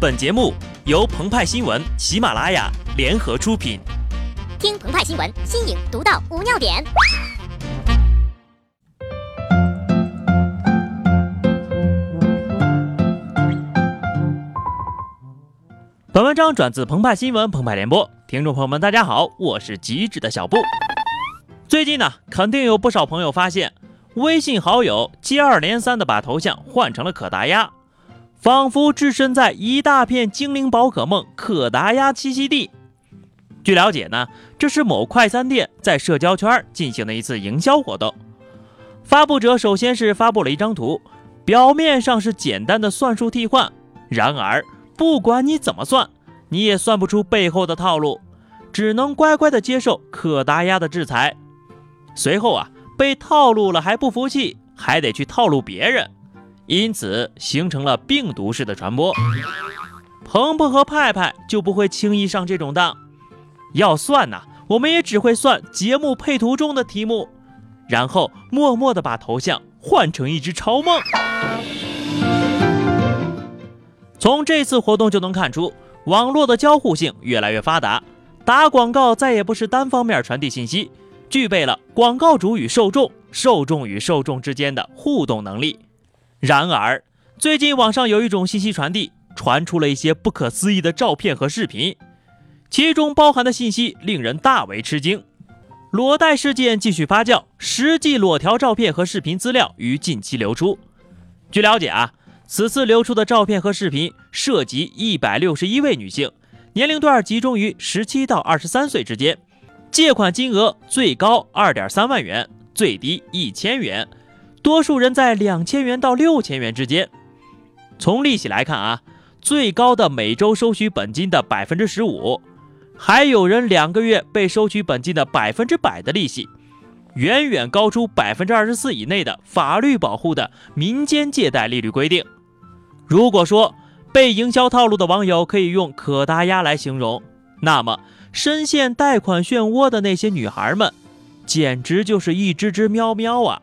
本节目由澎湃新闻、喜马拉雅联合出品。听澎湃新闻，新颖独到，无尿点。本文章转自澎湃新闻、澎湃联播。听众朋友们，大家好，我是极致的小布。最近呢，肯定有不少朋友发现，微信好友接二连三的把头像换成了可达鸭。仿佛置身在一大片精灵宝可梦可达鸭栖息地。据了解呢，这是某快餐店在社交圈进行的一次营销活动。发布者首先是发布了一张图，表面上是简单的算术替换，然而不管你怎么算，你也算不出背后的套路，只能乖乖的接受可达鸭的制裁。随后啊，被套路了还不服气，还得去套路别人。因此形成了病毒式的传播。鹏鹏和派派就不会轻易上这种当。要算呢，我们也只会算节目配图中的题目，然后默默地把头像换成一只超梦。从这次活动就能看出，网络的交互性越来越发达，打广告再也不是单方面传递信息，具备了广告主与受众、受众与受众之间的互动能力。然而，最近网上有一种信息传递，传出了一些不可思议的照片和视频，其中包含的信息令人大为吃惊。裸贷事件继续发酵，实际裸条照片和视频资料于近期流出。据了解啊，此次流出的照片和视频涉及一百六十一位女性，年龄段集中于十七到二十三岁之间，借款金额最高二点三万元，最低一千元。多数人在两千元到六千元之间。从利息来看啊，最高的每周收取本金的百分之十五，还有人两个月被收取本金的百分之百的利息，远远高出百分之二十四以内的法律保护的民间借贷利率规定。如果说被营销套路的网友可以用“可达鸭”来形容，那么深陷贷款漩涡的那些女孩们，简直就是一只只喵喵啊！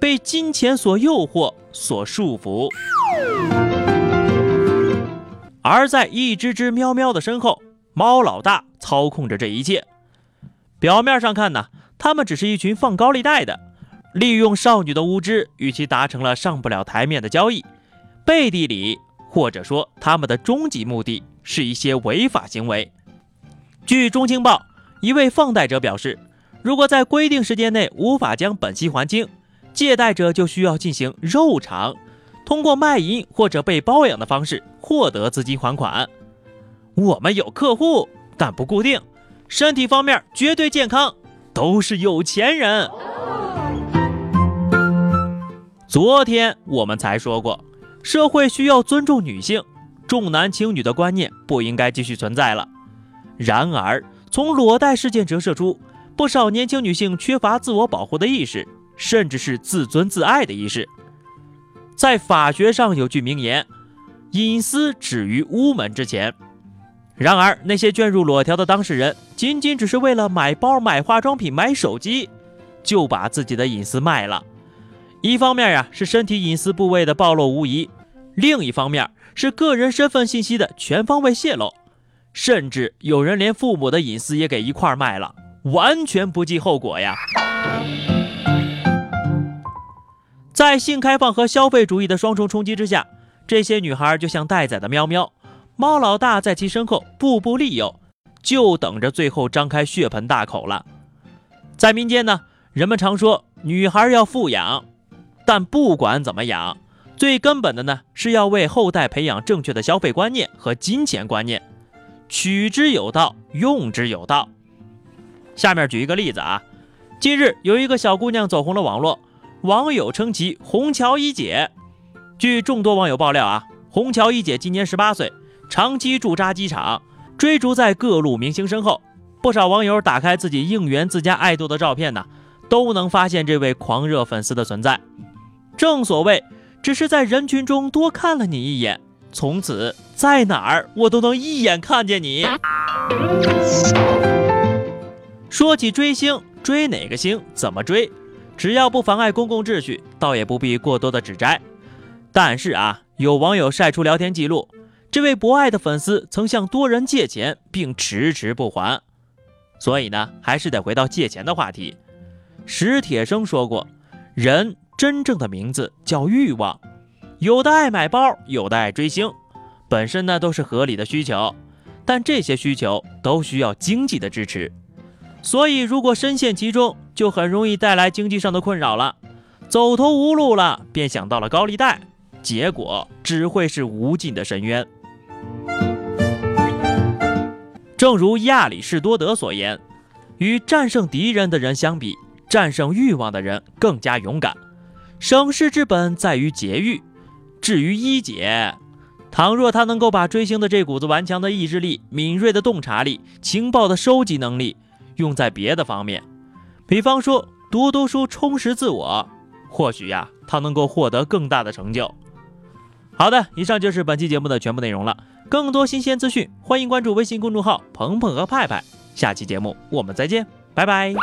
被金钱所诱惑、所束缚，而在一只只喵喵的身后，猫老大操控着这一切。表面上看呢，他们只是一群放高利贷的，利用少女的无知与其达成了上不了台面的交易。背地里，或者说他们的终极目的是一些违法行为。据中青报，一位放贷者表示，如果在规定时间内无法将本息还清，借贷者就需要进行肉偿，通过卖淫或者被包养的方式获得资金还款。我们有客户，但不固定，身体方面绝对健康，都是有钱人。昨天我们才说过，社会需要尊重女性，重男轻女的观念不应该继续存在了。然而，从裸贷事件折射出，不少年轻女性缺乏自我保护的意识。甚至是自尊自爱的意识。在法学上有句名言：“隐私止于屋门之前。”然而，那些卷入裸条的当事人，仅仅只是为了买包、买化妆品、买手机，就把自己的隐私卖了。一方面呀，是身体隐私部位的暴露无遗；另一方面，是个人身份信息的全方位泄露。甚至有人连父母的隐私也给一块卖了，完全不计后果呀。在性开放和消费主义的双重冲击之下，这些女孩就像待宰的喵喵，猫老大在其身后步步利诱，就等着最后张开血盆大口了。在民间呢，人们常说女孩要富养，但不管怎么养，最根本的呢是要为后代培养正确的消费观念和金钱观念，取之有道，用之有道。下面举一个例子啊，近日有一个小姑娘走红了网络。网友称其“虹桥一姐”。据众多网友爆料啊，虹桥一姐今年十八岁，长期驻扎机场，追逐在各路明星身后。不少网友打开自己应援自家爱豆的照片呢，都能发现这位狂热粉丝的存在。正所谓，只是在人群中多看了你一眼，从此在哪儿我都能一眼看见你。说起追星，追哪个星，怎么追？只要不妨碍公共秩序，倒也不必过多的指摘。但是啊，有网友晒出聊天记录，这位博爱的粉丝曾向多人借钱，并迟迟不还。所以呢，还是得回到借钱的话题。史铁生说过，人真正的名字叫欲望。有的爱买包，有的爱追星，本身呢都是合理的需求，但这些需求都需要经济的支持。所以，如果深陷其中，就很容易带来经济上的困扰了。走投无路了，便想到了高利贷，结果只会是无尽的深渊。正如亚里士多德所言，与战胜敌人的人相比，战胜欲望的人更加勇敢。省事之本在于节欲。至于一姐，倘若她能够把追星的这股子顽强的意志力、敏锐的洞察力、情报的收集能力用在别的方面，比方说读读书充实自我，或许呀，他能够获得更大的成就。好的，以上就是本期节目的全部内容了。更多新鲜资讯，欢迎关注微信公众号“鹏鹏和派派”。下期节目我们再见，拜拜。